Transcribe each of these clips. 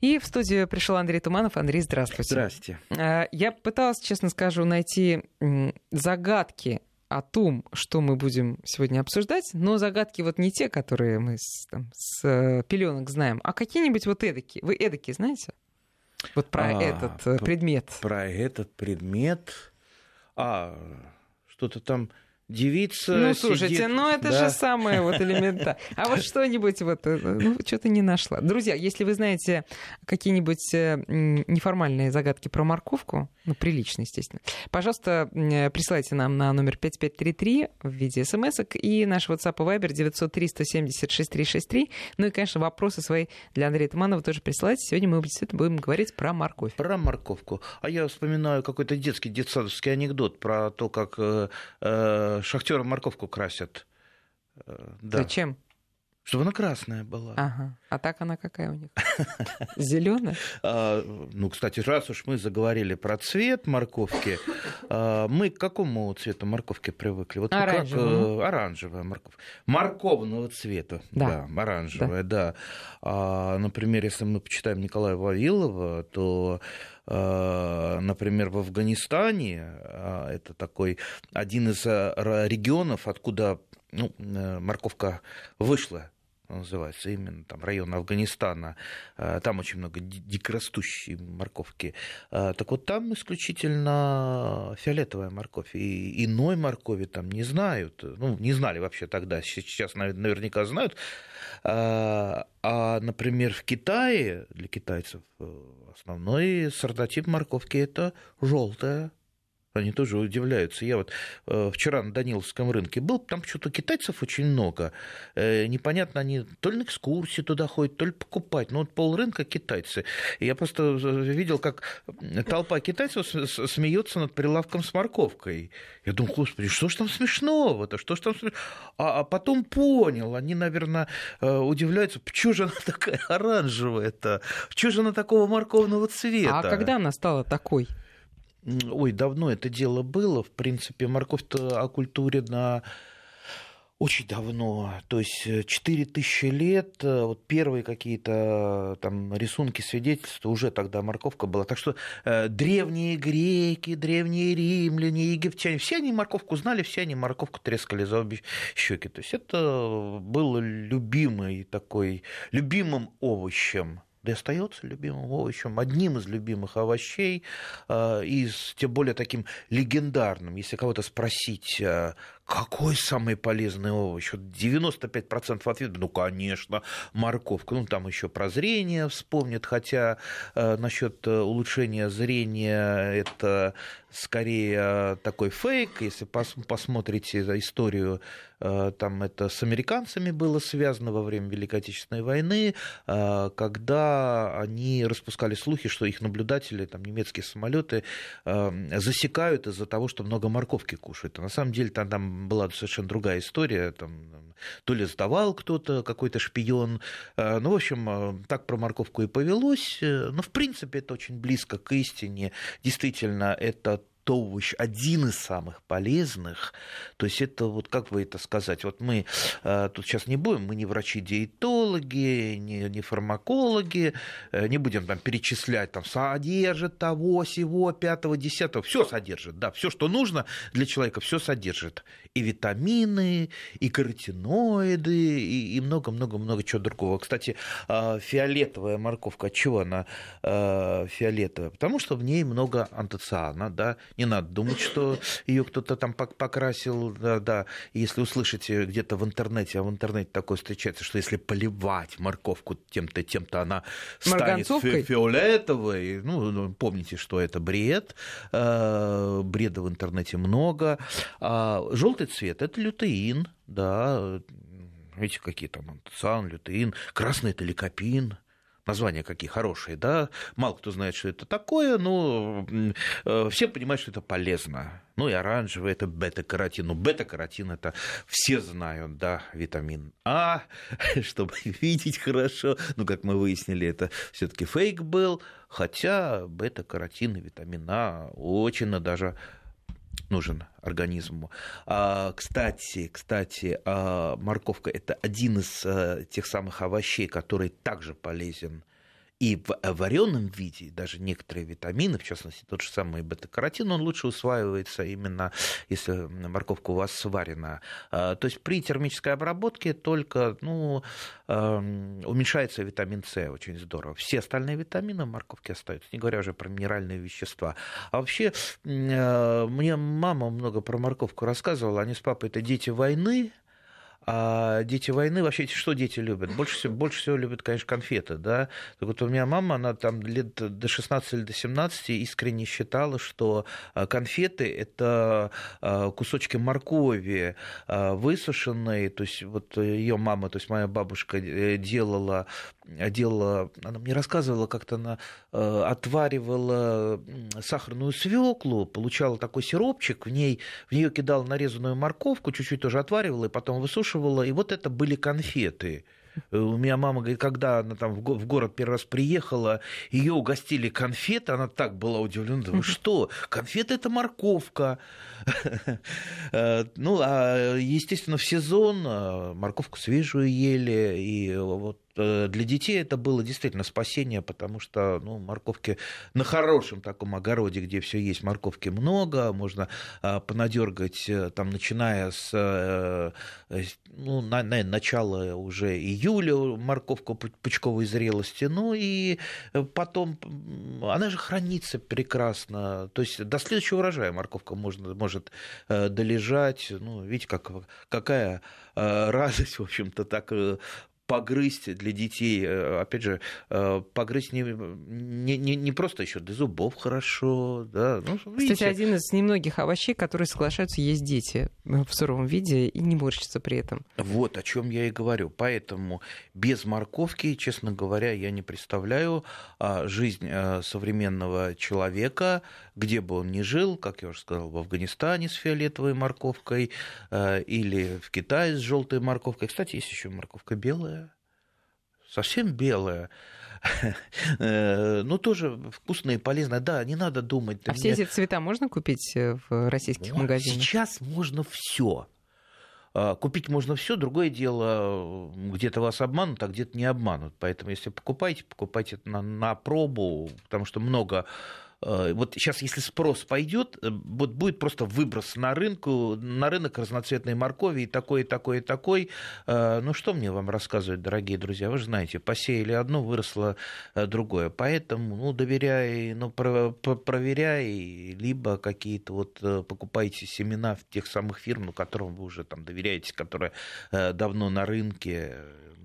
И в студию пришел Андрей Туманов. Андрей, здравствуйте. Здрасте. А, я пыталась, честно скажу, найти загадки о том, что мы будем сегодня обсуждать, но загадки вот не те, которые мы с, там, с э, пеленок знаем, а какие-нибудь вот эдакие. Вы эдакие знаете? Вот про А, этот э, предмет. Про этот предмет. А, что-то там девица. Ну, слушайте, сидит, ну это да. же самое вот элементарное. А вот что-нибудь вот, э, ну, что-то не нашла. Друзья, если вы знаете какие-нибудь э, неформальные загадки про морковку, ну, приличные, естественно, пожалуйста, э, присылайте нам на номер 5533 в виде смс и наш WhatsApp и Viber 903-170-6363. Ну и, конечно, вопросы свои для Андрея Туманова тоже присылайте. Сегодня мы действительно будем говорить про морковь. Про морковку. А я вспоминаю какой-то детский детсадовский анекдот про то, как э, шахтеры морковку красят. Э, да. Зачем? Чтобы она красная была. Ага. А так она какая у них? Зеленая? А, ну, кстати, раз уж мы заговорили про цвет морковки, а, мы к какому цвету морковки привыкли? Вот э, оранжевая морковь. Морковного цвета. Да. оранжевая, да. А, например, если мы почитаем Николая Вавилова, то например, в Афганистане, а, это такой один из ра- регионов, откуда ну, э, морковка вышла называется, именно там район Афганистана, а, там очень много ди- дикорастущей морковки. А, Так вот там исключительно фиолетовая морковь. И иной моркови там не знают. Ну, не знали вообще тогда, сейчас навер- наверняка знают. А, а, например, в Китае, для китайцев, э, основной сортотип морковки это желтая. Они тоже удивляются. Я вот э, вчера на Даниловском рынке был, там что-то китайцев очень много. Э, непонятно, они то ли на экскурсии туда ходят, то ли покупать. Ну, вот полрынка китайцы. Я просто видел, как толпа китайцев смеется над прилавком с морковкой. Я думаю, господи, что ж там смешного-то? Что ж там смешного? А, а потом понял, они, наверное, э, удивляются, почему же она такая оранжевая-то? Почему же она такого морковного цвета? А когда она стала такой? Ой, давно это дело было. В принципе, морковь-то оккультурена очень давно, то есть 4000 лет, э, вот первые какие-то э, там рисунки, свидетельства, уже тогда морковка была. Так что э, древние греки, древние римляне, египтяне, все они морковку знали, все они морковку трескали за обе щеки. То есть это было любимый такой, любимым овощем да и остается любимым овощем, одним из любимых овощей, э, и тем более таким легендарным. Если кого-то спросить, э, какой самый полезный овощ, вот 95% ответа, ну, конечно, морковка. Ну, там еще про зрение вспомнят, хотя э, насчет улучшения зрения это скорее такой фейк. Если пос- посмотрите историю, там это с американцами было связано во время Великой Отечественной войны, когда они распускали слухи, что их наблюдатели, там немецкие самолеты э, засекают из-за того, что много морковки кушают. А на самом деле там, там была совершенно другая история. Там, то ли сдавал кто-то, какой-то шпион. Э, Ну, в общем, э, так про морковку и повелось. Э, Но, в принципе, это очень близко к истине. Действительно, это овощ один из самых полезных. То есть это вот как вы это сказать? Вот мы э, тут сейчас не будем, мы не врачи-диетологи, не, не фармакологи, э, не будем там перечислять, там содержит того, сего, пятого, десятого, все содержит, да, все, что нужно для человека, все содержит. И витамины, и каротиноиды, и много-много-много чего другого. Кстати, э, фиолетовая морковка, чего она э, фиолетовая? Потому что в ней много антоциана, да, не надо думать, что ее кто-то там пок- покрасил, да, да. Если услышите где-то в интернете, а в интернете такое встречается, что если поливать морковку тем-то, тем-то она станет фи- фиолетовой, ну, ну, помните, что это бред, Э, бреда в интернете много. А желтый цвет – это лютеин, да, видите, какие там антоциан, лютеин, красный – это ликопин, названия какие хорошие, да, мало кто знает, что это такое, но э, все понимают, что это полезно. Ну и оранжевый это бета-каротин. Ну, бета-каротин это все знают, да, витамин А, чтобы видеть хорошо. Ну, как мы выяснили, это все-таки фейк был, хотя бета-каротин и витамин А очень даже нужен организму. А, кстати, кстати, а, морковка это один из а, тех самых овощей, который также полезен И в вареном виде даже некоторые витамины, в частности тот же самый бета-каротин, он лучше усваивается именно если морковка у вас сварена. То есть при термической обработке только ну, уменьшается витамин С очень здорово. Все остальные витамины в морковке остаются, не говоря уже про минеральные вещества. А вообще мне мама много про морковку рассказывала. Они с папой это дети войны, а дети войны, вообще, что дети любят? Больше всего, больше всего любят, конечно, конфеты, да. Так вот у меня мама, она там лет до 16 или до 17 искренне считала, что а, конфеты – это а, кусочки моркови а, высушенные, то есть вот ее мама, то есть моя бабушка э, делала, делала, она мне рассказывала, как-то она отваривала сахарную свеклу, получала такой сиропчик, в ней в нее кидала нарезанную морковку, чуть-чуть тоже отваривала и потом высушивала, спрашивала, и вот это были конфеты. Э, у меня мама говорит, когда она там в город первый раз приехала, ее угостили конфеты, она так была удивлена, думаю, что конфеты это морковка. Э, ну, а естественно в сезон э, морковку свежую ели, и вот для детей это было действительно спасение, потому что ну, морковки на хорошем таком огороде, где все есть, морковки много, можно а, понадергать, э, там, начиная с э, ну, на, на, начала уже июля морковку пучковой зрелости, ну и потом она же хранится прекрасно, то есть до следующего урожая морковка можно, может долежать, ну, видите, как, какая радость, в общем-то, так погрызть для детей, э, опять же, э, погрызть не, не, не, не просто еще до зубов хорошо. Да? Ну, видите. Кстати, один из немногих овощей, которые соглашаются есть дети в сыром виде и не морщатся при этом. Вот о чем я и говорю. Поэтому без морковки, честно говоря, я не представляю а, жизнь э, современного человека, где бы он ни жил, как я уже сказал, в Афганистане с фиолетовой морковкой или в Китае с желтой морковкой. Кстати, есть еще морковка белая совсем белая, э, ну, тоже вкусная и полезная. Да, не надо думать. А все эти цвета можно купить э, в российских магазинах? Сейчас можно все. А, купить можно все, другое дело, где-то вас обманут, а где-то не обманут. Поэтому, если покупаете, покупайте на, на пробу, потому что много вот сейчас, если спрос пойдет, э, вот будет просто выброс на, рынку, на рынок разноцветной моркови и такой, и такой, и такой. Э, ну, что мне вам рассказывать, дорогие друзья? Вы же знаете, посеяли одно, выросло другое. Поэтому, ну, доверяй, ну, про, про, проверяй, либо какие-то вот покупайте семена в тех самых фирм, ну, которым вы уже там доверяете, которые давно на рынке,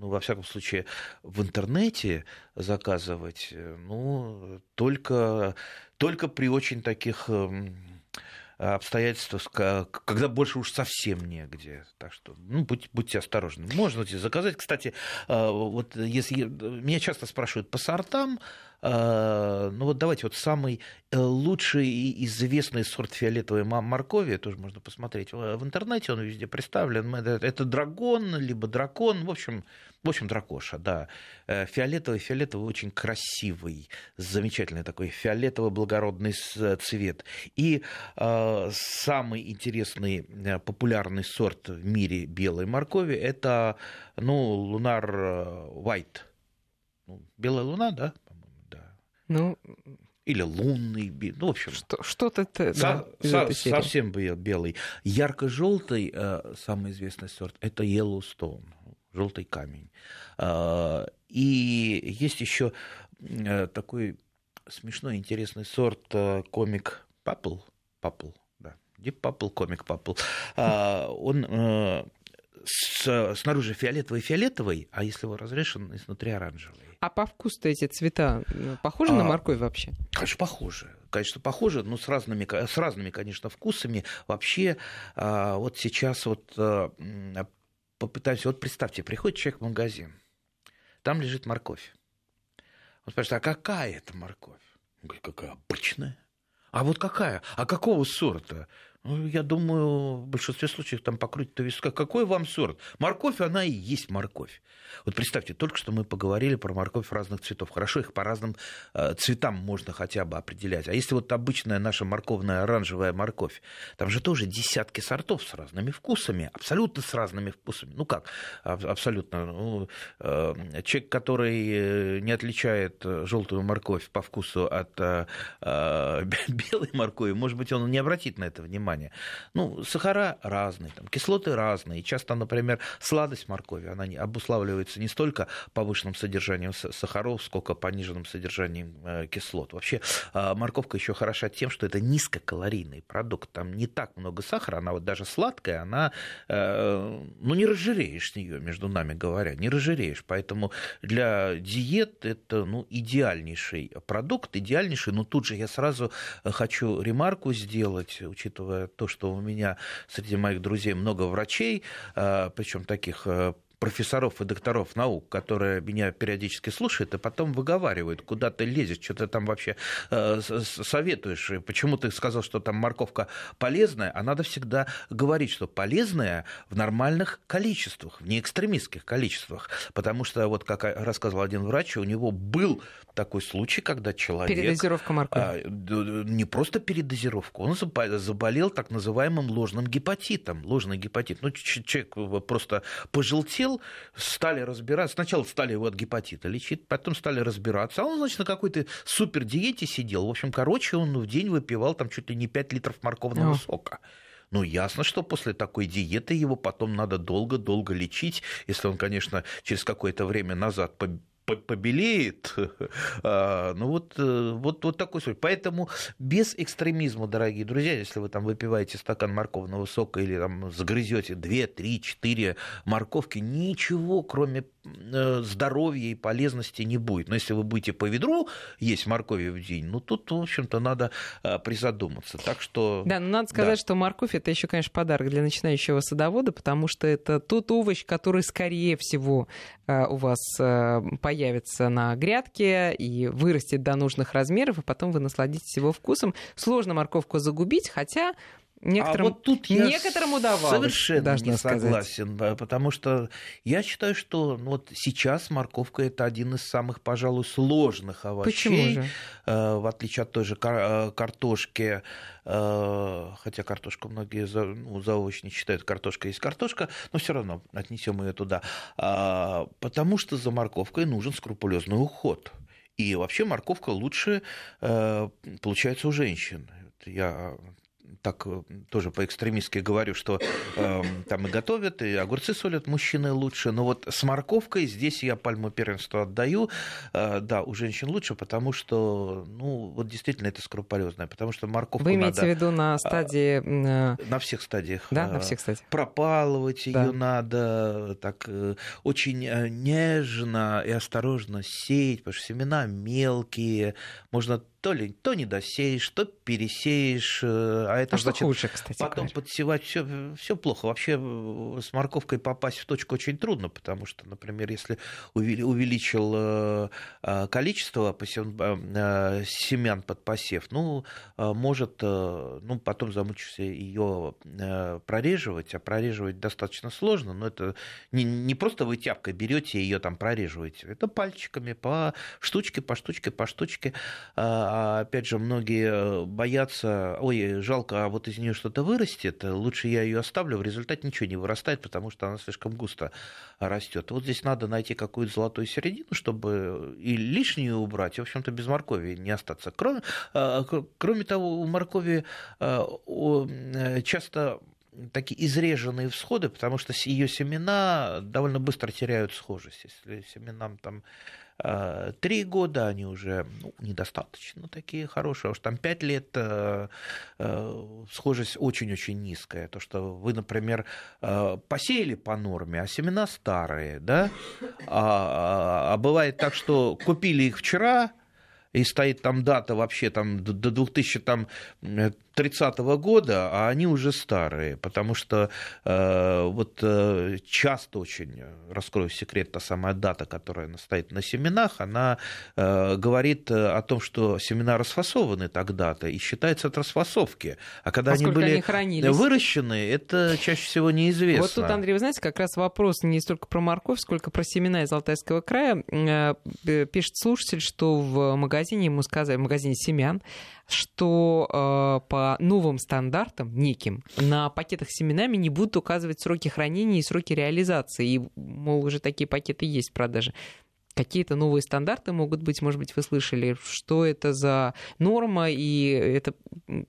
ну, во всяком случае, в интернете заказывать, ну, только, только при очень таких эм, обстоятельствах, когда больше уж совсем негде. Так что, ну, будь, будьте осторожны. Можно заказать. Кстати, э, вот если меня часто спрашивают по сортам, э, ну вот давайте вот самый э, лучший и известный сорт фиолетовой моркови, тоже можно посмотреть в интернете, он везде представлен. Это драгон, либо дракон, в общем, в общем, дракоша, да. Э, фиолетовый, фиолетовый очень красивый, замечательный такой фиолетовый благородный цвет. И э, самый интересный, э, популярный сорт в мире белой моркови – это, ну, лунар white. Ну, белая луна, да. Ну, или лунный, ну, в общем. Что, что-то со, да, со, совсем белый. Ярко-желтый, самый известный сорт, это Yellowstone желтый камень. А, и есть еще э, такой смешной, интересный сорт э, комик Папл. Папл, да. Deep Папл, комик Папл. Он э, снаружи фиолетовый-фиолетовый, а если его разрешен, изнутри оранжевый. А по вкусу эти цвета похожи а, на морковь вообще? Конечно, похожи. Конечно, похожи, но с разными, с разными, конечно, вкусами. Вообще, а, вот сейчас вот попытаемся. Вот представьте, приходит человек в магазин, там лежит морковь. Он спрашивает, а какая это морковь? Он говорит, какая обычная. А вот какая? А какого сорта? Ну, я думаю, в большинстве случаев там покрутит виска. Какой вам сорт? Морковь, она и есть морковь. Вот представьте, только что мы поговорили про морковь разных цветов. Хорошо, их по разным э, цветам можно хотя бы определять. А если вот обычная наша морковная оранжевая морковь, там же тоже десятки сортов с разными вкусами, абсолютно с разными вкусами. Ну как, абсолютно. Ну, э, человек, который э, не отличает желтую морковь по вкусу от э, э, белой моркови, может быть, он не обратит на это внимания внимание. Ну, сахара разные, там, кислоты разные. Часто, например, сладость моркови, она не, обуславливается не столько повышенным содержанием сахаров, сколько пониженным содержанием э, кислот. Вообще, э, морковка еще хороша тем, что это низкокалорийный продукт. Там не так много сахара, она вот даже сладкая, она, э, ну, не разжиреешь с нее, между нами говоря, не разжиреешь. Поэтому для диет это, ну, идеальнейший продукт, идеальнейший. Но тут же я сразу хочу ремарку сделать, учитывая то, что у меня среди моих друзей много врачей, а, причем таких э, профессоров и докторов наук, которые меня периодически слушают, и потом выговаривают, куда ты лезешь, что ты там вообще э, советуешь, почему ты сказал, что там морковка полезная, а надо всегда говорить, что полезная в нормальных количествах, в неэкстремистских количествах, потому что, вот как рассказывал один врач, у него был такой случай, когда человек... Передозировка моркови. А, не просто передозировка, он заболел так называемым ложным гепатитом. Ложный гепатит. Ну, человек просто пожелтел, заболел, стали разбираться. Сначала стали его от гепатита лечить, потом стали разбираться. А он, значит, на какой-то супер диете сидел. В общем, короче, он в день выпивал там чуть ли не 5 литров морковного О. сока. Ну, ясно, что после такой диеты его потом надо долго-долго лечить, если он, конечно, через какое-то время назад побелеет. А, ну вот, э, вот, вот такой случай. Поэтому без экстремизма, дорогие друзья, если вы там выпиваете стакан морковного сока или там загрызете 2, 3, 4 морковки, ничего, кроме здоровья и полезности не будет. Но если вы будете по ведру есть моркови в день, ну тут, в общем-то, надо э, призадуматься. Так что... Да, но надо сказать, да. что морковь это еще, конечно, подарок для начинающего садовода, потому что это тот овощ, который, скорее всего, у вас появится на грядке и вырастет до нужных размеров, и потом вы насладитесь его вкусом. Сложно морковку загубить, хотя Некоторым, а вот тут я некоторым удавалось. Совершенно не согласен, сказать. потому что я считаю, что ну, вот сейчас морковка это один из самых, пожалуй, сложных овощей. Почему же? Э, в отличие от той же э, картошки, э, хотя картошку многие за, ну, заочно считают, картошка есть картошка, но все равно отнесем ее туда. А, потому что за морковкой нужен скрупулезный уход. И вообще морковка лучше получается у женщин. Я так э, тоже по-экстремистски говорю, что э, там и готовят, и огурцы солят мужчины лучше. Но вот с морковкой здесь я пальму первенства отдаю. Э, да, у женщин лучше, потому что, ну, вот действительно это скрупулезное, потому что морковку Вы имеете надо, в виду на стадии... Э... На всех стадиях. Да, на всех стадиях. Пропалывать да. ее надо так э, очень э, нежно и осторожно сеять, потому что семена мелкие, можно то ли то не досеешь, то пересеешь, э, а это а значит, хуже, кстати потом говоря. подсевать все, все плохо. Вообще с морковкой попасть в точку очень трудно, потому что, например, если увеличил э, э, количество семян под посев, ну, может, ну, потом замучишься ее прореживать, а прореживать достаточно сложно, но это не, не просто вы тяпкой берете ее там прореживаете, это пальчиками по штучке, по штучке, по штучке а опять же, многие э, боятся, ой, жалко, а вот из нее что-то вырастет, лучше я ее оставлю, в результате ничего не вырастает, потому что она слишком густо растет. Вот здесь надо найти какую-то золотую середину, чтобы и лишнюю убрать, и, в общем-то, без моркови не остаться. Кроме, э, кроме того, у моркови э, часто такие изреженные всходы, потому что ее семена довольно быстро теряют схожесть. Если семенам там Э, три года они уже ну, недостаточно такие хорошие, а уж там пять лет э, э, схожесть очень-очень низкая. То, что вы, например, посеяли по норме, а семена старые, да, а, а, а бывает так, что купили их вчера, и стоит там дата вообще там до 2000 там 30-го года, а они уже старые, потому что э, вот э, часто очень, раскрою секрет, та самая дата, которая стоит на семенах, она э, говорит о том, что семена расфасованы тогда-то и считается от расфасовки. А когда а они были они выращены, это чаще всего неизвестно. Вот тут, Андрей, вы знаете, как раз вопрос не столько про морковь, сколько про семена из Алтайского края. Э, пишет слушатель, что в магазине ему сказали, в магазине семян, что э, по новым стандартам неким на пакетах с семенами не будут указывать сроки хранения и сроки реализации. И, мол, уже такие пакеты есть в продаже какие-то новые стандарты могут быть, может быть, вы слышали, что это за норма, и это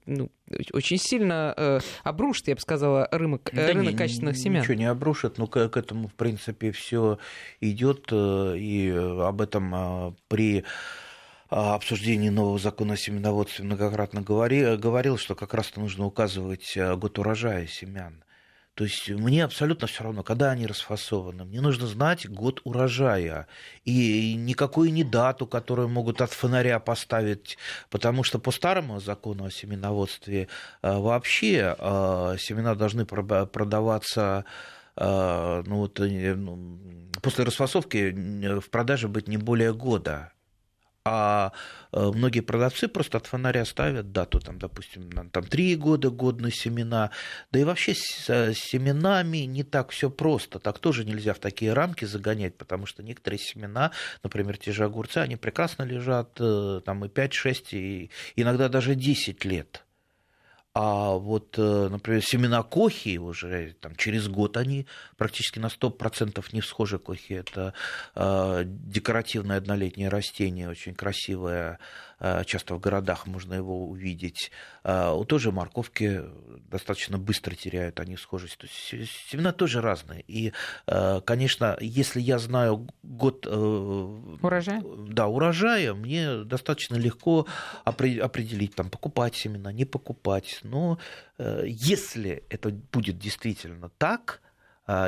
ну, очень сильно э, обрушит, я бы сказала, рынок, да рынок не, качественных семян. Ничего не обрушит, но к, к этому, в принципе, все идет, э, и об этом э, при обсуждении нового закона о семеноводстве многократно говорил, говорил, что как раз-то нужно указывать э, год урожая семян. То есть мне абсолютно все равно, когда они расфасованы. Мне нужно знать год урожая. И никакую не дату, которую могут от фонаря поставить. Потому что по старому закону о семеноводстве э, вообще э, семена должны продаваться ну, вот, ну, после расфасовки в продаже быть не более года а э, многие продавцы просто от фонаря ставят дату, там, допустим, там три года годные семена. Да и вообще с семенами не так все просто. Так тоже нельзя в такие рамки загонять, потому что некоторые семена, например, те же огурцы, они прекрасно лежат э, там и 5, 6, и иногда даже 10 лет. А вот, э, например, семена кохи уже там, через год они практически на 100% не всхожи кохи. Это э, декоративное однолетнее растение, очень красивое, часто в городах можно его увидеть. Э, тоже морковки достаточно быстро теряют они схожесть. То есть семена тоже разные. И, э, конечно, если я знаю год урожая, да, урожая, мне достаточно легко определить, там, покупать семена, не покупать. Но если это будет действительно так,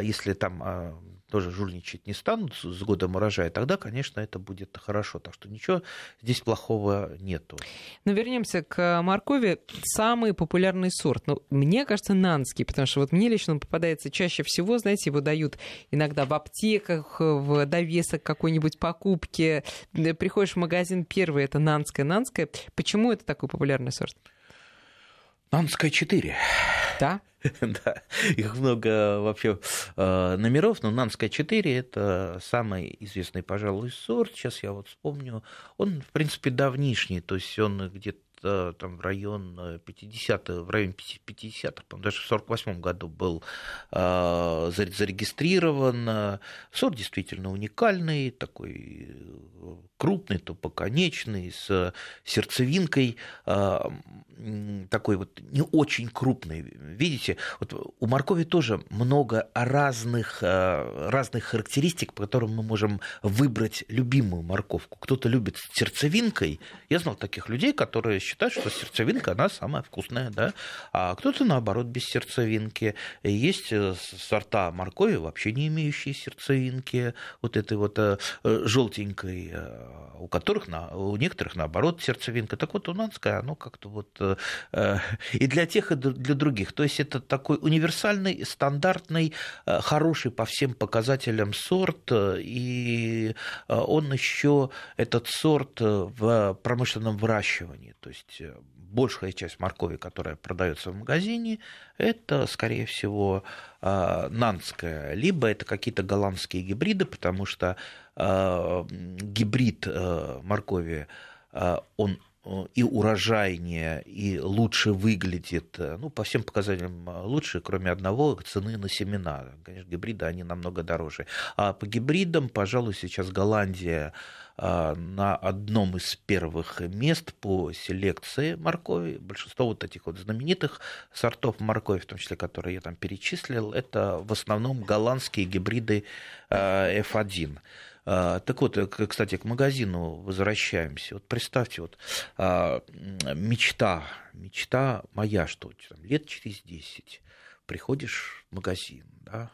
если там тоже жульничать не станут с годом урожая, тогда, конечно, это будет хорошо. Так что ничего здесь плохого нету. Но вернемся к моркови. Самый популярный сорт. Ну, мне кажется, нанский, потому что вот мне лично он попадается чаще всего, знаете, его дают иногда в аптеках, в довесок какой-нибудь покупки. Приходишь в магазин, первый это нанская, нанская. Почему это такой популярный сорт? Нанская 4. Да? да, их много вообще э, номеров, но Нанская 4 это самый известный, пожалуй, сорт. Сейчас я вот вспомню. Он, в принципе, давнишний, то есть он где-то там в район 50 в районе 50-х, даже в 48 году был э, зарегистрирован. Сорт действительно уникальный, такой э, крупный, тупоконечный, с сердцевинкой э, такой вот не очень крупной. Видите, вот у моркови тоже много разных, э, разных характеристик, по которым мы можем выбрать любимую морковку. Кто-то любит с сердцевинкой. Я знал таких людей, которые считают, что сердцевинка, она самая вкусная, да, а кто-то, наоборот, без сердцевинки. Есть э, сорта моркови, вообще не имеющие сердцевинки, вот этой вот э, желтенькой, у которых, у некоторых, наоборот, сердцевинка. Так вот, у Нанская, оно как-то вот Э, и для тех, и для других. То есть это такой универсальный, стандартный, э, хороший по всем показателям сорт, э, и он еще, этот сорт, в промышленном выращивании. То есть большая часть моркови, которая продается в магазине, это, скорее всего, нанская, либо это какие-то голландские гибриды, потому что гибрид моркови, он и урожайнее, и лучше выглядит, э, ну, по всем показателям э, лучше, кроме одного, цены на семена. Конечно, гибриды, они намного дороже. А по гибридам, пожалуй, сейчас Голландия э, на одном из первых мест по селекции моркови. Большинство вот этих вот знаменитых сортов моркови, в том числе, которые я там перечислил, это в основном голландские гибриды F1. А, так вот, э, кстати, к магазину возвращаемся. Вот представьте, вот а, мечта, мечта моя, что там, лет через 10 приходишь в магазин, да,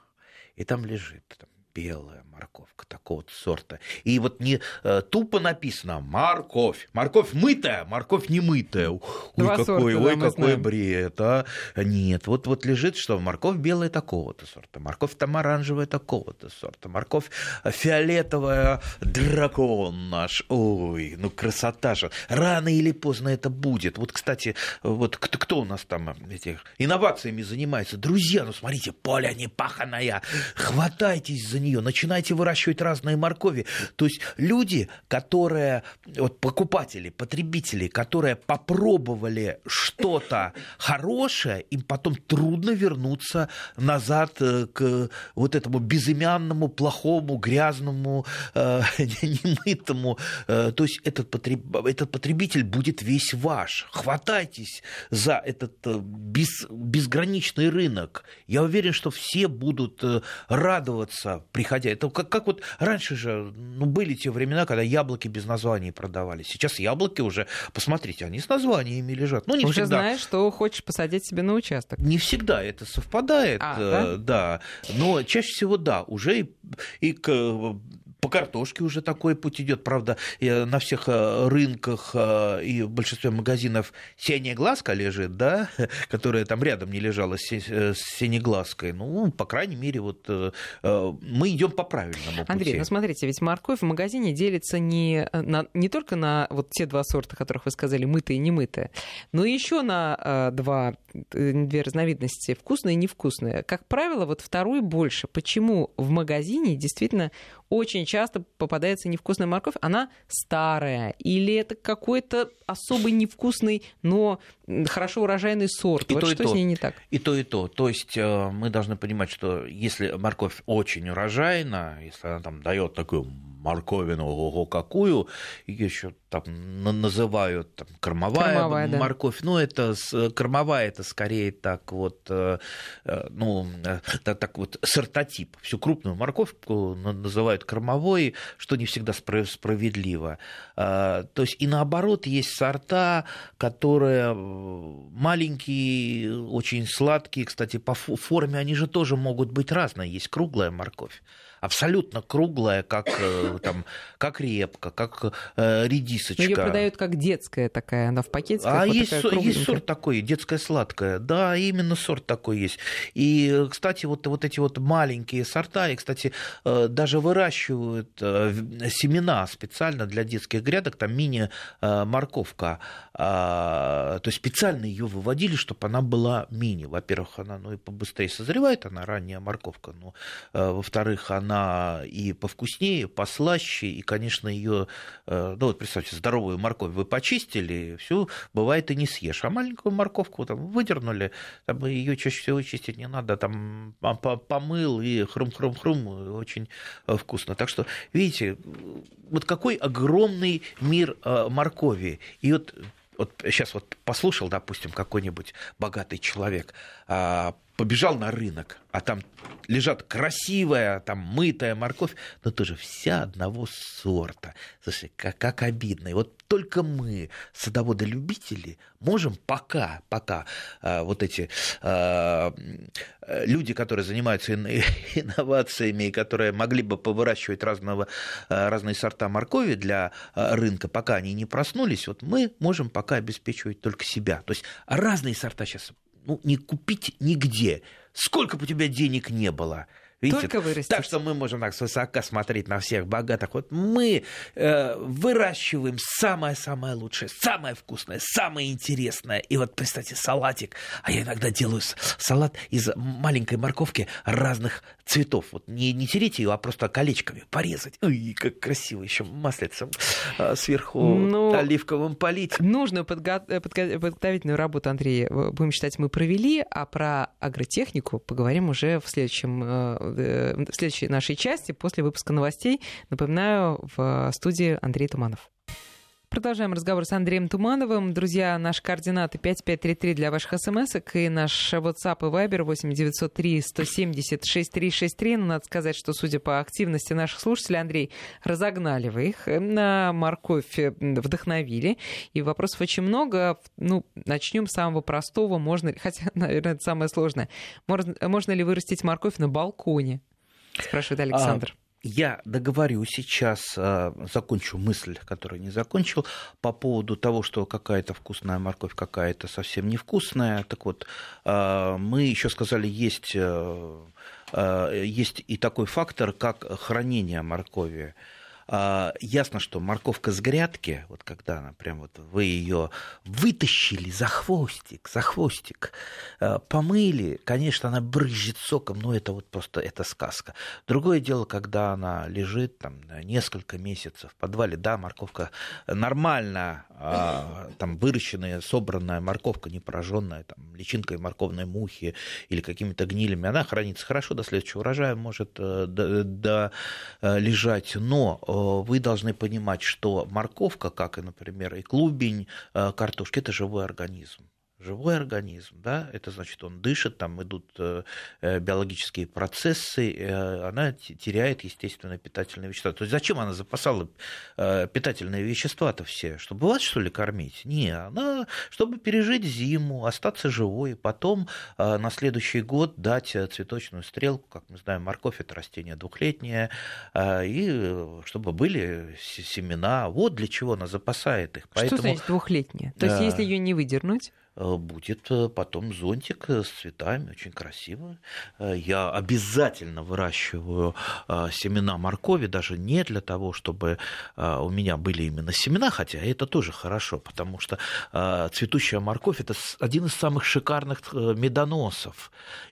и там лежит там, белая морковка такого-то сорта. И вот не э, тупо написано морковь. Морковь мытая, морковь не мытая. Ой, Два какой, сорта, да, ой, мы какой бред, а. Нет, вот, вот лежит, что морковь белая такого-то сорта, морковь там оранжевая такого-то сорта, морковь фиолетовая дракон наш. Ой, ну красота же. Рано или поздно это будет. Вот, кстати, вот кто, кто у нас там этих инновациями занимается? Друзья, ну смотрите, поле не паханая. Хватайтесь за нее, начинайте выращивать разные моркови. То есть люди, которые, вот покупатели, потребители, которые попробовали что-то хорошее, им потом трудно вернуться назад э, к вот этому безымянному, плохому, грязному, э, немытому. Э, То есть этот, потреб- этот потребитель будет весь ваш. Хватайтесь за этот э, без- безграничный рынок. Я уверен, что все будут радоваться, приходя. Это как, как вот раньше же ну, были те времена, когда яблоки без названий продавались. Сейчас яблоки уже, посмотрите, они с названиями лежат. Ну, не Уже всегда. знаешь, что хочешь посадить себе на участок. Не всегда это совпадает, А, э, да? но чаще всего да, уже и, и к по картошке уже такой путь идет. Правда, э, на всех э, рынках э, и в большинстве магазинов синяя глазка лежит, да, которая там рядом не лежала с синеглазкой. Ну, по крайней мере, вот мы идем по правильному Андрей, пути. ну смотрите, ведь морковь в магазине делится не, на, не только на вот те два сорта, которых вы сказали, мытая и немытая, но еще на два, две разновидности, вкусная и невкусная. Как правило, вот вторую больше. Почему в магазине действительно очень часто попадается невкусная морковь? Она старая или это какой-то особый невкусный, но хорошо урожайный сорт? И вот то, и что то. с ней не так? И то, и то. То есть э, мы должны понимать, что если морковь очень урожайна, если она там дает такую морковину, ого, какую, еще там на- называют там, кормовая, Кормовая, да. морковь. Ну, это кормовая, это скорее так вот, э, э, ну, э, так, так вот, сортотип. Всю крупную морковку на- называют кормовой, что не всегда справедливо. А, То есть и наоборот есть сорта, которые маленькие, очень сладкие. Кстати, по фо- форме они же тоже могут быть разные. Есть круглая морковь, абсолютно круглая, как, э, там, как репка, как э, редисочка. Но ее продают как детская такая, она в пакетиках. А вот есть, есть сорт такой, детская сладкая. Да, именно сорт такой есть. И, кстати, вот, вот эти вот маленькие сорта, и, кстати, э, даже выращивают э, семена специально для детских грядок, там мини-морковка. То есть специально ее выводили, чтобы она была мини. Во-первых, она ну, и побыстрее созревает, она ранняя морковка. Но, э, во-вторых, она и повкуснее, послаще, и, конечно, ее, ну вот представьте, здоровую морковь вы почистили, все, бывает и не съешь. А маленькую морковку там выдернули, там ее чаще всего чистить не надо, там по- по- помыл и хрум-хрум-хрум, очень э, вкусно. Так что, видите, вот какой огромный мир э, моркови. И вот вот сейчас вот послушал, допустим, какой-нибудь богатый человек, а, побежал на рынок, а там лежат красивая, там мытая морковь, но тоже вся одного сорта. Слушай, как, как обидно. И вот только мы, садоводы-любители, можем пока, пока а, вот эти э, люди, которые занимаются ин- инновациями, и которые могли бы повыращивать разного, а, разные сорта моркови для а, рынка, пока они не проснулись, вот мы можем пока обеспечивать только себя. То есть разные сорта сейчас ну, не купить нигде. Сколько бы у тебя денег не было. Видите? Только вырастить. Так что мы можем так свысока смотреть на всех богатых. Вот мы э, выращиваем самое-самое лучшее, самое вкусное, самое интересное. И вот, представьте, салатик. А я иногда делаю салат из маленькой морковки разных цветов. Вот не, не тереть ее, а просто колечками порезать. Ой, как красиво. Еще маслицем а, сверху Ну, оливковым полить. Нужную подго- э, подго- подготовительную работу, Андрей, э, будем считать, мы провели, а про агротехнику поговорим уже в, следующем, э, в следующей нашей части после выпуска новостей. Напоминаю, в студии Андрей Туманов. Продолжаем разговор с Андреем Тумановым. Друзья, наши координаты 5533 для ваших смс и наш WhatsApp и Viber 8903 170 6363. Но надо сказать, что, судя по активности наших слушателей, Андрей, разогнали вы их, на морковь э, вдохновили. И вопросов очень много. Ну, начнем с самого простого. Можно хотя, наверное, это самое сложное. Можно, можно ли вырастить морковь на балконе? спрашивает Александр. Я договорю сейчас, а, закончу мысль, которую не закончил, по поводу того, что какая-то вкусная морковь, какая-то совсем невкусная. Так вот, а, мы еще сказали, есть, э, а, есть и такой фактор, как хранение моркови. А, ясно, что морковка с грядки, вот когда она прям вот вы ее вытащили за хвостик, за хвостик, а, помыли, конечно, она брызжет соком, но это вот просто это сказка. Другое дело, когда она лежит там несколько месяцев в подвале, да, морковка нормально, а, там выращенная, собранная морковка, не пораженная там личинкой морковной мухи или какими-то гнилями, она хранится хорошо, до следующего урожая может э, до, до э, лежать, но э, вы должны понимать, что морковка, как и, например, и клубень, э, картошки, это живой организм живой организм, да, это значит, он дышит, там идут э, э, биологические процессы, э, она теряет естественно питательные вещества. То есть зачем она запасала питательные вещества-то все? Чтобы вас, что ли, кормить? Не, она, чтобы пережить зиму, остаться живой, потом на следующий год дать цветочную стрелку, как мы знаем, морковь это растение двухлетнее, и чтобы были семена. Вот для чего она запасает их. Поэтому... Что значит двухлетнее? То есть, если ее не выдернуть? Э, будет э, потом зонтик э, с цветами, очень красиво. Я обязательно выращиваю семена моркови, даже не для того, чтобы у меня были именно семена, хотя это тоже хорошо, потому что цветущая морковь – это один из самых шикарных медоносов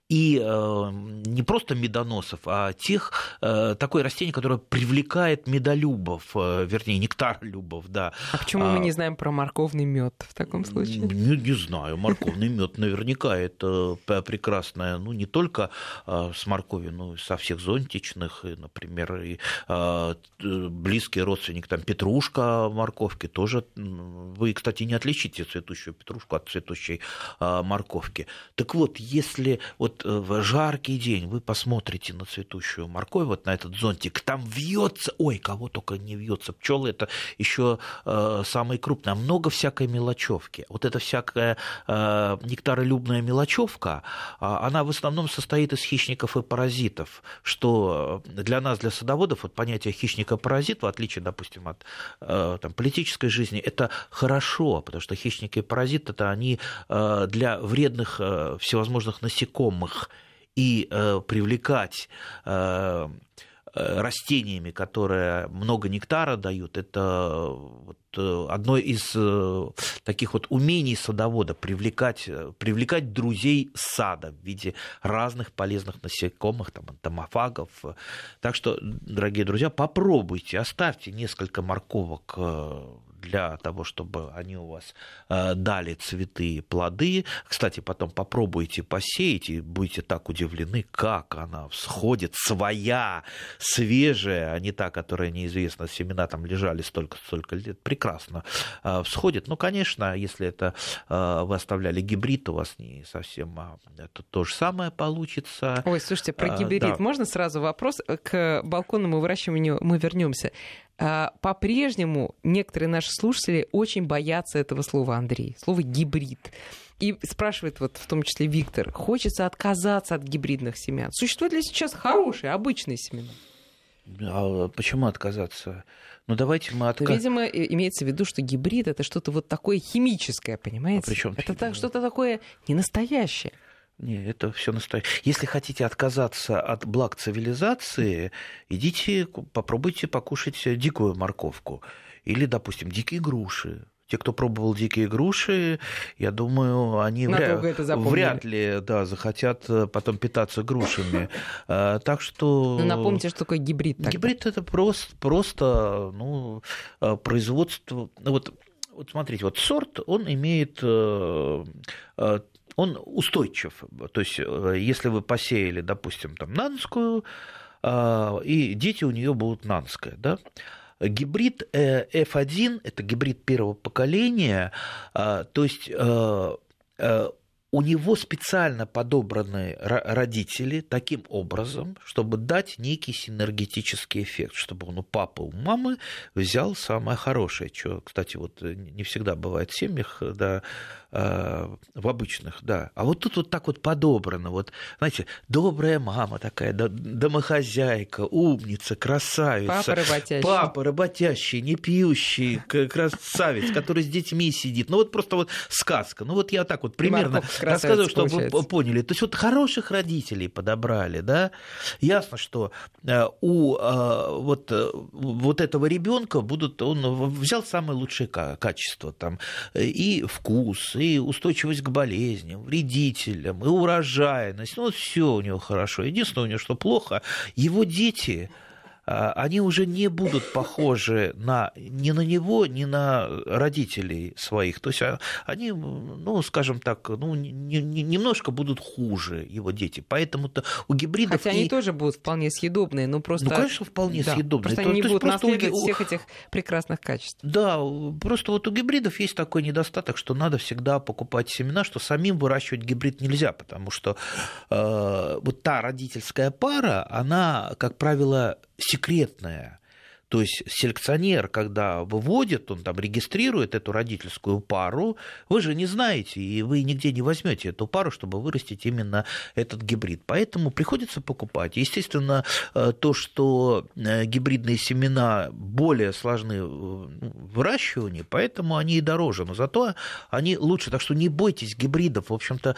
и э, не просто медоносов, а тех, э, такое растение, которое привлекает медолюбов, э, вернее, нектарлюбов, да. А почему а, мы не знаем про морковный мед в таком случае? Не, не знаю, морковный мед наверняка это прекрасное, ну, не только э, с морковью, но и со всех зонтичных, и, например, и э, близкий родственник, там, петрушка морковки тоже, вы, кстати, не отличите цветущую петрушку от цветущей э, морковки. Так вот, если вот Э, в жаркий день вы посмотрите на цветущую морковь, вот на этот зонтик, там вьется, ой, кого только не вьется, пчелы это еще э, самые крупные, много всякой мелочевки. Вот эта всякая э, нектаролюбная мелочевка, э, она в основном состоит из хищников и паразитов, что для нас, для садоводов, вот понятие хищника-паразит, в отличие, допустим, от э, там, политической жизни, это хорошо, потому что хищники и паразиты, это они э, для вредных э, всевозможных насекомых, знакомых и э, привлекать э, э, растениями, которые много нектара дают, это вот э, одно из э, таких вот умений садовода привлекать, привлекать друзей сада в виде разных полезных насекомых, там, антомофагов. Так что, дорогие друзья, попробуйте, оставьте несколько морковок для того, чтобы они у вас э, дали цветы и плоды. Кстати, потом попробуйте посеять и будете так удивлены, как она всходит своя, свежая, а не та, которая неизвестна, семена там лежали столько-столько лет, прекрасно э, всходит. Ну, конечно, если это э, вы оставляли гибрид, у вас не совсем а, это то же самое получится. Ой, слушайте, про гибрид да. можно сразу вопрос? К балконному выращиванию мы вернемся. А, по-прежнему некоторые наши слушатели очень боятся этого слова, Андрей, слова гибрид. И спрашивает вот в том числе Виктор, хочется отказаться от гибридных семян. Существуют ли сейчас хорошие, обычные семена? А почему отказаться? Ну давайте мы откажем. Видимо, имеется в виду, что гибрид это что-то вот такое химическое, понимаете? А при чем это так, что-то такое ненастоящее. Не, это все настоящее. Если хотите отказаться от благ цивилизации, идите, попробуйте покушать дикую морковку. Или, допустим, дикие груши. Те, кто пробовал дикие груши, я думаю, они вряд, вряд ли да, захотят э, потом питаться грушами. Э, так что... Ну, напомните, что такое гибрид. Тогда. Гибрид это просто, просто ну, э, производство... Вот, вот смотрите, вот сорт, он имеет он устойчив. То есть, э, если вы посеяли, допустим, там нанскую, а, и дети у нее будут нанская, да, Гибрид э, F1 – это гибрид первого поколения, то есть э, у него специально подобраны родители таким образом, чтобы дать некий синергетический эффект, чтобы он у папы, у мамы взял самое хорошее, что, кстати, вот не всегда бывает в семьях, да, Э, в обычных, да. А вот тут вот так вот подобрано. Вот, знаете, добрая мама такая, домохозяйка, умница, красавица. Папа работящий. Папа работящий, не пьющий, красавец, который с детьми сидит. Ну вот просто вот сказка. Ну вот я так вот примерно рассказываю, чтобы вы поняли. То есть вот хороших родителей подобрали, да. Ясно, что э, у э, вот, вот этого ребенка будут, он взял самые лучшие качества там и вкус, и устойчивость к болезням, вредителям, и урожайность. Ну, вот все у него хорошо. Единственное у него, что плохо, его дети они уже не будут похожи на, ни на него, ни на родителей своих. То есть а, они, ну, скажем так, ну, не, не, немножко будут хуже его дети. Поэтому-то у гибридов... Хотя и... они тоже будут вполне съедобные, но просто... Ну, конечно, вполне да, съедобные. Просто они не будут наследовать у... всех этих прекрасных качеств. Да, просто вот у гибридов есть такой недостаток, что надо всегда покупать семена, что самим выращивать гибрид нельзя, потому что э, вот та родительская пара, она, как правило, секретная. То есть селекционер, когда выводит, он там регистрирует эту родительскую пару, вы же не знаете, и вы нигде не возьмете эту пару, чтобы вырастить именно этот гибрид. Поэтому приходится покупать. Естественно, э, то, что э, гибридные семена более сложны в выращивании, поэтому они и дороже. Но зато они лучше. Так что не бойтесь гибридов. В общем-то,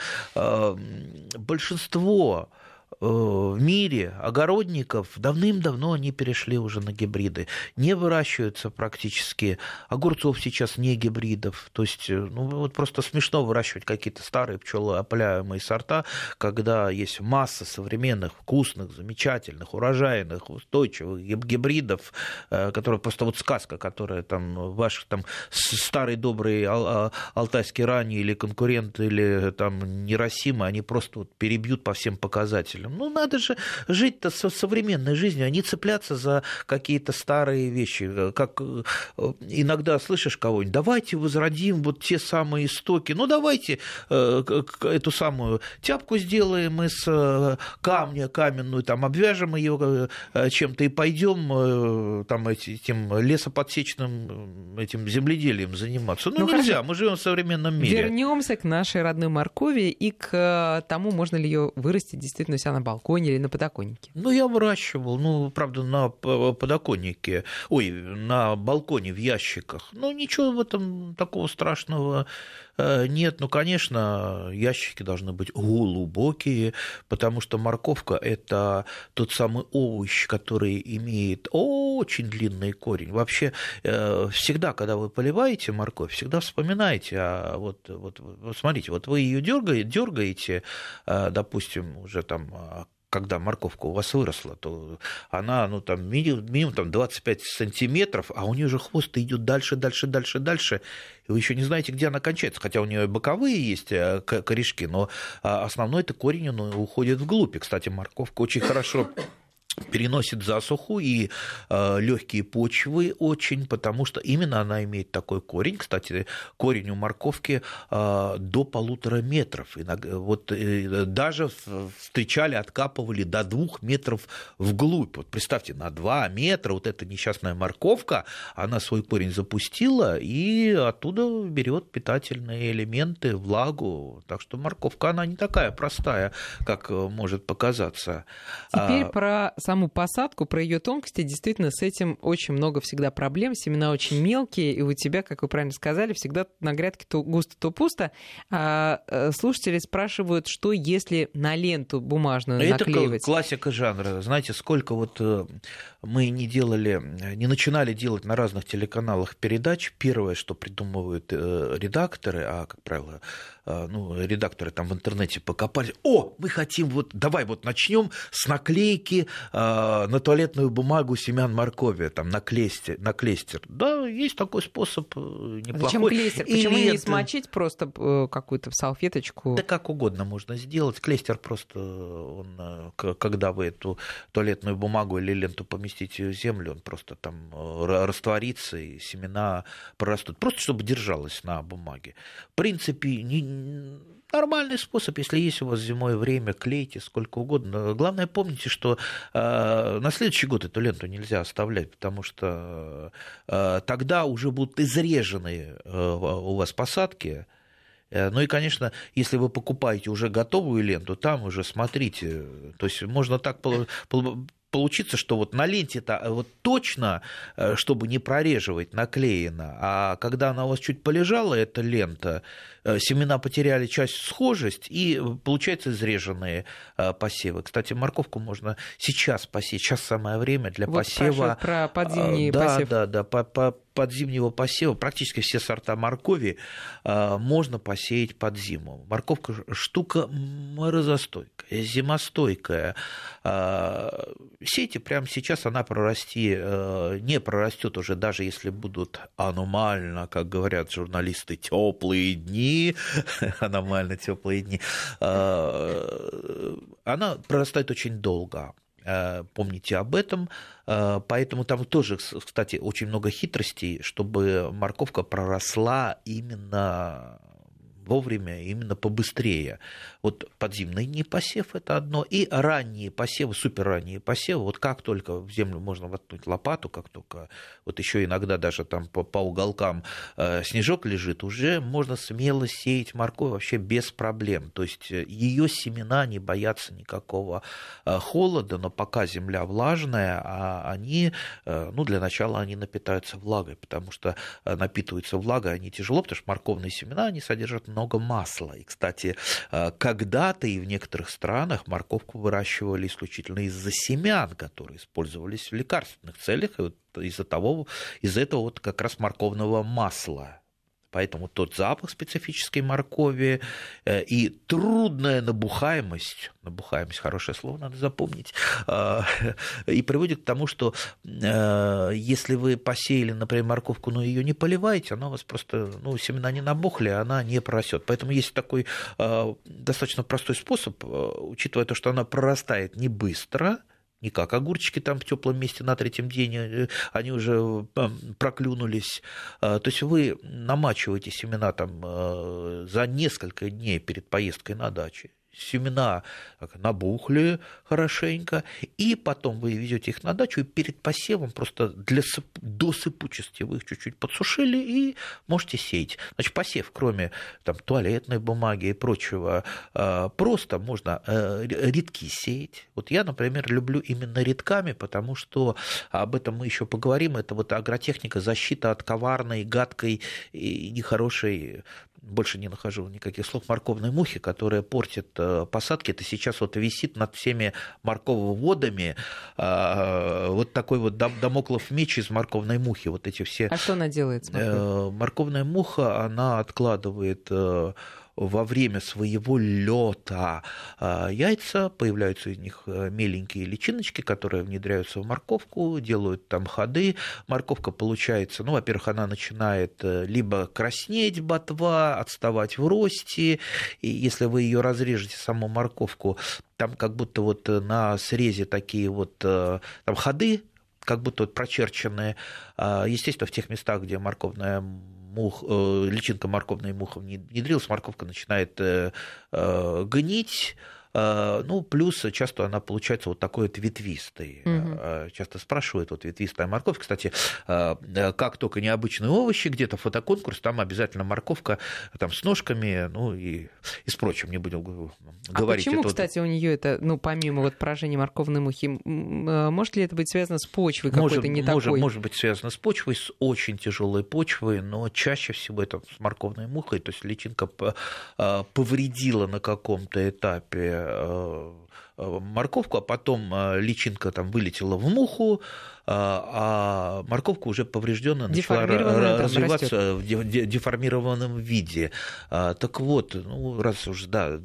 большинство Э, в мире огородников давным-давно они перешли уже на гибриды. Не выращиваются практически. Огурцов сейчас не гибридов. То есть, э, ну, вот просто смешно выращивать какие-то старые пчелоопыляемые сорта, когда есть масса современных, вкусных, замечательных, урожайных, устойчивых гибридов, э, которые просто вот сказка, которая там ваш там старый добрый а, алтайский ранний или конкурент или там Неросима, они просто вот перебьют по всем показателям родителям. Ну, надо же жить-то со современной жизнью, а не цепляться за какие-то старые вещи. Как э, иногда слышишь кого-нибудь, давайте возродим вот те самые истоки. Ну, давайте э, эту самую тяпку сделаем из э, камня каменную, там, обвяжем ее чем-то и пойдем там этим лесоподсечным этим земледелием заниматься. Ну, ну нельзя, хорошо. мы живем в современном мире. Вернемся к нашей родной моркови и к тому, можно ли ее вырастить действительно у себя на балконе или на подоконнике? Ну, я выращивал, ну, правда, на подоконнике, ой, на балконе в ящиках. Ну, ничего в этом такого страшного нет. Ну, конечно, ящики должны быть глубокие, потому что морковка – это тот самый овощ, который имеет очень длинный корень. Вообще, э, всегда, когда вы поливаете морковь, всегда вспоминайте, а вот, вот, вот смотрите, вот вы ее дергаете, дергаете, э, допустим, уже там когда морковка у вас выросла, то она, ну, там, минимум, минимум там 25 сантиметров, а у нее же хвост идет дальше, дальше, дальше, дальше, и вы еще не знаете, где она кончается, хотя у нее боковые есть э, корешки, но а, основной это корень он уходит вглубь. И, кстати, морковка очень хорошо переносит засуху и э, легкие почвы очень, потому что именно она имеет такой корень. Кстати, корень у морковки э, до полутора метров. Иногда, вот э, даже встречали, откапывали до двух метров вглубь. Вот представьте, на два метра вот эта несчастная морковка, она свой корень запустила и оттуда берет питательные элементы, влагу. Так что морковка, она не такая простая, как может показаться. Теперь а... про саму посадку, про ее тонкости, действительно, с этим очень много всегда проблем. Семена очень мелкие, и у тебя, как вы правильно сказали, всегда на грядке то густо, то пусто. А э, слушатели спрашивают, что если на ленту бумажную Это наклеивать? Это классика жанра. Знаете, сколько вот э, мы не делали, не начинали делать на разных телеканалах передач. Первое, что придумывают э, редакторы, а, как правило, ну, редакторы там в интернете покопали. О, мы хотим вот, давай вот начнем с наклейки а, на туалетную бумагу семян моркови, там, на клестер, на клестер. Да, есть такой способ э, неплохой. Зачем клестер? Почему Или не смочить просто э, какую-то салфеточку? Да как угодно можно сделать. Клестер просто, он, э, когда вы эту туалетную бумагу или ленту поместите в землю, он просто там растворится, и семена прорастут. Просто чтобы держалось на бумаге. В принципе, не, нормальный способ. Если есть у вас зимой время, клейте сколько угодно. Главное, помните, что э, на следующий год эту ленту нельзя оставлять, потому что э, тогда уже будут изрежены э, у вас посадки. Э, ну и, конечно, если вы покупаете уже готовую ленту, там уже смотрите. То есть можно так получиться, что вот на ленте-то э, вот точно, э, чтобы не прореживать, наклеено, а когда она у вас чуть полежала, эта лента, семена потеряли часть схожесть, и э, получается изреженные э, посевы. Кстати, морковку можно сейчас посеять, сейчас самое время для вот посева. про подзимний да, посев. Да, да, по, по, подзимнего посева практически все сорта моркови можно посеять под зиму. Морковка штука морозостойкая, зимостойкая. Сейте прямо сейчас, она прорасти не прорастет уже, даже если будут аномально, как говорят журналисты, теплые дни, аномально теплые дни, а, она прорастает очень долго. А, помните об этом. А, поэтому там тоже, кстати, очень много хитростей, чтобы морковка проросла именно вовремя, именно побыстрее. Вот подзимный не посев это одно, и ранние посевы, суперранние посевы, вот как только в землю можно воткнуть лопату, как только вот еще иногда даже там по, по уголкам э, снежок лежит, уже можно смело сеять морковь вообще без проблем. То есть э, ее семена не боятся никакого э, холода, но пока земля влажная, а они, э, ну для начала они напитаются влагой, потому что э, напитываются влагой они тяжело, потому что морковные семена, они содержат много много масла. И, кстати, э, когда-то и в некоторых странах морковку выращивали исключительно из-за семян, которые использовались в лекарственных целях, и вот из-за того, из-за этого вот как раз морковного масла Поэтому тот запах специфической моркови э, и трудная набухаемость, набухаемость, хорошее слово, надо запомнить, э, и приводит к тому, что э, если вы посеяли, например, морковку, но ее не поливаете, она у вас просто, ну, семена не набухли, она не прорастет. Поэтому есть такой достаточно простой способ, учитывая то, что она прорастает не быстро, никак. Огурчики там в теплом месте на третьем день, э, они уже э, проклюнулись. А, то есть вы намачиваете семена там э, за несколько дней перед поездкой на дачу семена набухли хорошенько, и потом вы везете их на дачу, и перед посевом просто для до сыпучести вы их чуть-чуть подсушили и можете сеять. Значит, посев, кроме там, туалетной бумаги и прочего, а, просто можно э, редки сеять. Вот я, например, люблю именно редками, потому что об этом мы еще поговорим. Это вот агротехника, защита от коварной, гадкой и нехорошей больше не нахожу никаких слов, морковной мухи, которая портит э, посадки. Это сейчас вот висит над всеми моркововодами а, вот такой вот домоклов меч из морковной мухи. Вот эти все... А что она делает с? Э, морковная муха, она откладывает э, во время своего лета а, яйца, появляются из них э, меленькие личиночки, которые внедряются в морковку, делают там ходы. Морковка получается, ну, во-первых, она начинает э, либо краснеть ботва, отставать в росте, и если вы ее разрежете, саму морковку, там как будто вот э, на срезе такие вот там ходы, как будто вот прочерченные. А, естественно, в тех местах, где морковная мух, э, личинка морковной мухи внедрилась, морковка начинает э, э, гнить, ну, плюс часто она получается вот такой вот ветвистой. Угу. Часто спрашивают, вот ветвистая морковь. Кстати, а, как только необычные овощи, где-то фотоконкурс, там обязательно морковка там, с ножками, ну и, и с прочим, не будем говорить. А почему, это кстати, у нее это, ну, помимо вот поражения морковной мухи, может ли это быть связано с почвой какой-то не может, такой? Может быть связано с почвой, с очень тяжелой почвой, но чаще всего это с морковной мухой, то есть личинка повредила на каком-то этапе морковку, а потом э, личинка там вылетела в муху, а, а морковка уже поврежденная начала развиваться в деформированном виде. А, так вот, ну, раз уж да,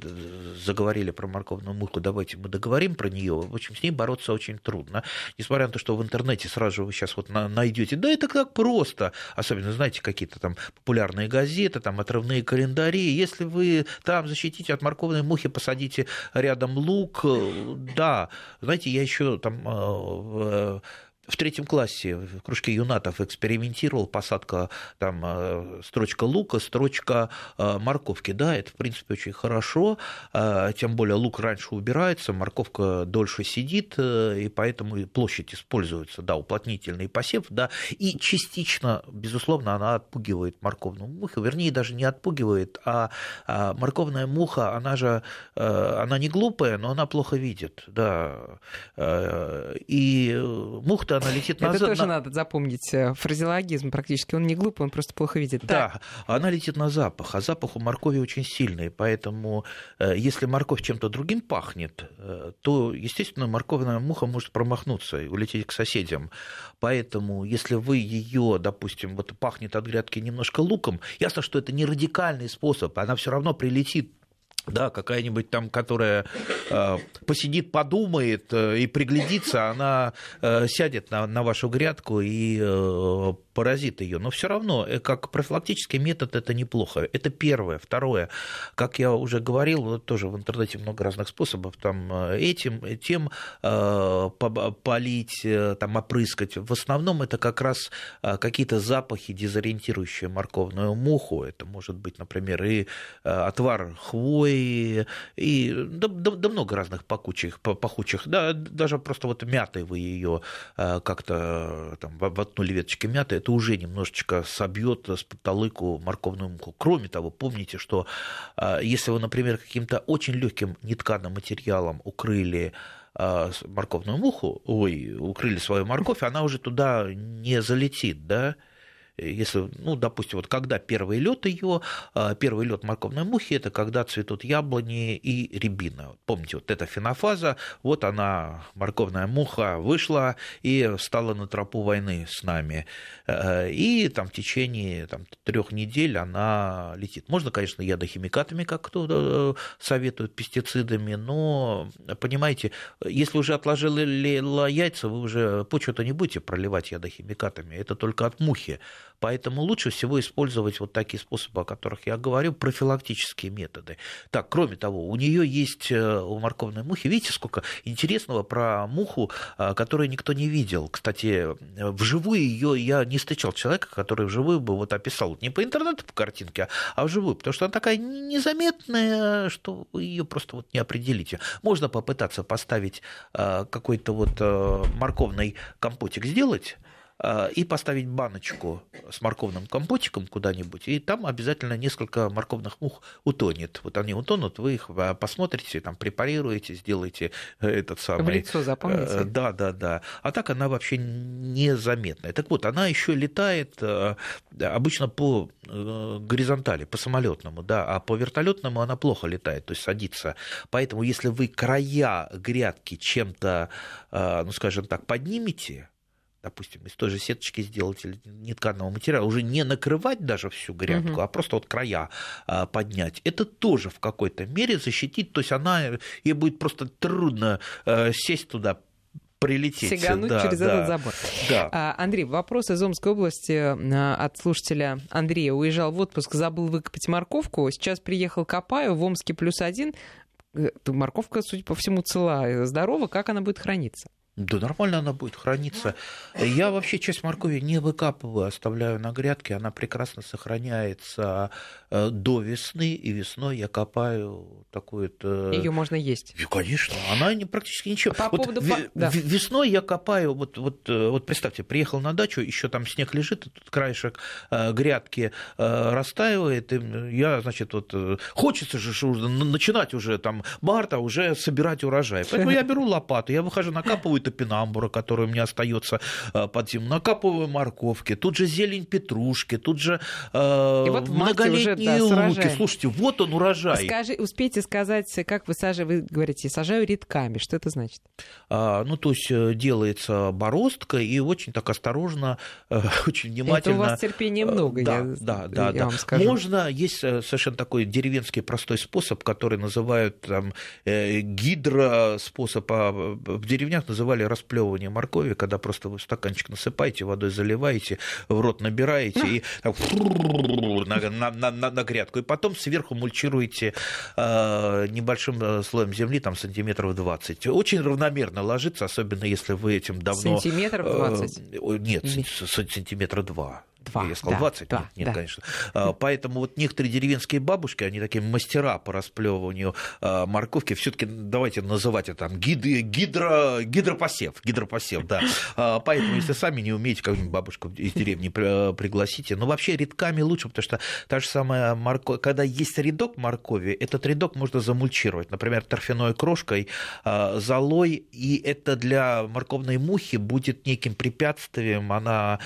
заговорили про морковную муху, давайте мы договорим про нее. В общем, с ней бороться очень трудно. Несмотря на то, что в интернете сразу же вы сейчас вот найдете, да это так просто. Особенно, знаете, какие-то там популярные газеты, там отрывные календари. Если вы там защитите от морковной мухи, посадите рядом лук, да. Знаете, я еще там э, в третьем классе в кружке юнатов экспериментировал, посадка, там, э, строчка лука, строчка э, морковки. Да, это, в принципе, очень хорошо, э, тем более лук раньше убирается, морковка дольше сидит, и поэтому площадь используется, да, уплотнительный посев, да, и частично, безусловно, она отпугивает морковную муху, вернее, даже не отпугивает, а, а морковная муха, она же, она не глупая, но она плохо видит, да, и муха она летит назад. Это тоже на... надо запомнить. Э, фразеологизм практически. Он не глупый, он просто плохо видит. Да, так. она летит на запах, а запах у моркови очень сильный. Поэтому э, если морковь чем-то другим пахнет, э, то, естественно, морковная муха может промахнуться и улететь к соседям. Поэтому, если вы ее, допустим, вот пахнет от грядки немножко луком, ясно, что это не радикальный способ, она все равно прилетит да, какая-нибудь там, которая э, посидит, подумает э, и приглядится, она э, сядет на, на вашу грядку и э, поразит ее. Но все равно, э, как профилактический метод, это неплохо. Это первое. Второе, как я уже говорил, тоже в интернете много разных способов, там э, этим, тем э, полить, там опрыскать. В основном это как раз какие-то запахи, дезориентирующие морковную муху. Это может быть, например, и отвар хвои, и да, да, да много разных пахучих, пахучих. Да, даже просто вот мятой вы ее как-то там воткнули веточки мяты, это уже немножечко собьет с потолыку морковную муху. Кроме того, помните, что а, если вы, например, каким-то очень легким нетканым материалом укрыли морковную муху, ой, укрыли свою морковь, она уже туда не залетит, да, если, ну, допустим, вот когда первый лед ее, а, первый лед морковной мухи, это когда цветут яблони и рябина. Помните, вот эта фенофаза, вот она, морковная муха, вышла и стала на тропу войны с нами. Э, и там в течение там, трех недель она летит. Можно, конечно, ядохимикатами, как кто-то э, советует, пестицидами, но, понимаете, если уже отложили яйца, вы уже почву-то не будете проливать ядохимикатами, это только от мухи. Поэтому лучше всего использовать вот такие способы, о которых я говорю, профилактические методы. Так, кроме того, у нее есть, э, у морковной мухи, видите, сколько интересного про муху, э, которую никто не видел. Кстати, вживую ее я не встречал человека, который вживую бы вот описал, не по интернету, по картинке, а вживую, потому что она такая незаметная, что вы ее просто вот не определите. Можно попытаться поставить э, какой-то вот морковный компотик сделать, и поставить баночку с морковным компотиком куда-нибудь, и там обязательно несколько морковных мух утонет. Вот они утонут, вы их а, посмотрите, там препарируете, сделаете э, этот самый... В лицо запомните. Э, да, да, да. А так она вообще незаметная. Так вот, она еще летает э, обычно по горизонтали, по самолетному, да, а по вертолетному она плохо летает, то есть садится. Поэтому если вы края грядки чем-то, ну, скажем так, поднимете, допустим, из той же сеточки сделать или нетканого материала, уже не накрывать даже всю грядку, угу. а просто вот края а, поднять, это тоже в какой-то мере защитить, то есть она, ей будет просто трудно а, сесть туда, прилететь. Сигануть да, через да, этот забор. Да. А, Андрей, вопрос из Омской области а, от слушателя Андрея. Уезжал в отпуск, забыл выкопать морковку. Сейчас приехал, копаю, в Омске плюс один. Э, морковка, судя по всему, цела, здорова. Как она будет храниться? Да нормально она будет храниться. Я вообще часть моркови не выкапываю, оставляю на грядке. Она прекрасно сохраняется э, до весны, и весной я копаю такую-то... Ее можно есть? И, конечно, она не, практически ничего. По вот поводу... в, да. Весной я копаю, вот, вот, э, вот представьте, приехал на дачу, еще там снег лежит, тут краешек э, грядки растаивает, и я, значит, вот хочется же начинать уже там марта, уже собирать урожай. Поэтому я беру лопату, я выхожу, накапываю топинамбура, который у меня остается э, под зиму, накапываю морковки, тут же зелень петрушки, тут же э, вот многолетние уже, да, луки. Слушайте, вот он урожай. Скажи, успейте сказать, как вы сажаете, вы говорите, сажаю редками, что это значит? А, ну, то есть э, делается бороздка и очень так осторожно, э, очень внимательно. Это у вас терпения много, да, я, да, да, я да. вам скажу. Можно, есть совершенно такой деревенский простой способ, который называют там гидроспособ, а в деревнях называют называли расплевывание моркови, когда просто вы стаканчик насыпаете, водой заливаете, в рот набираете и так, на, на, на, на грядку. И потом сверху мульчируете э, небольшим э, слоем земли, там сантиметров 20. Очень равномерно ложится, особенно если вы этим давно... Сантиметров 20? Э, нет, сантиметра 2. Два, я сказал 20? Да, нет, нет да. конечно. А, Поэтому вот некоторые деревенские бабушки, они такие мастера по расплевыванию а, морковки. Все-таки давайте называть это там гид, гидро, гидропосев. Гидропосев, да. А, Поэтому, если сами не умеете, какую-нибудь бабушку из деревни при- пригласите. Но вообще рядками лучше, потому что та же самая морковь, когда есть рядок моркови, этот рядок можно замульчировать. Например, торфяной крошкой, золой, и это для морковной мухи будет неким препятствием. Она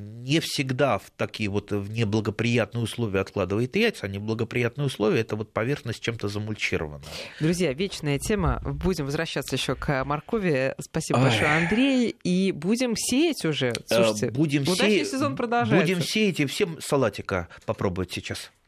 не всегда в такие вот в неблагоприятные условия откладывает яйца, а неблагоприятные условия это вот поверхность чем-то замульчирована. Друзья, вечная тема. Будем возвращаться еще к моркови. Спасибо Ой. большое, Андрей. И будем сеять уже. Слушайте, Э, будем удачный сеять, сезон продолжается. Будем сеять и всем салатика попробовать сейчас.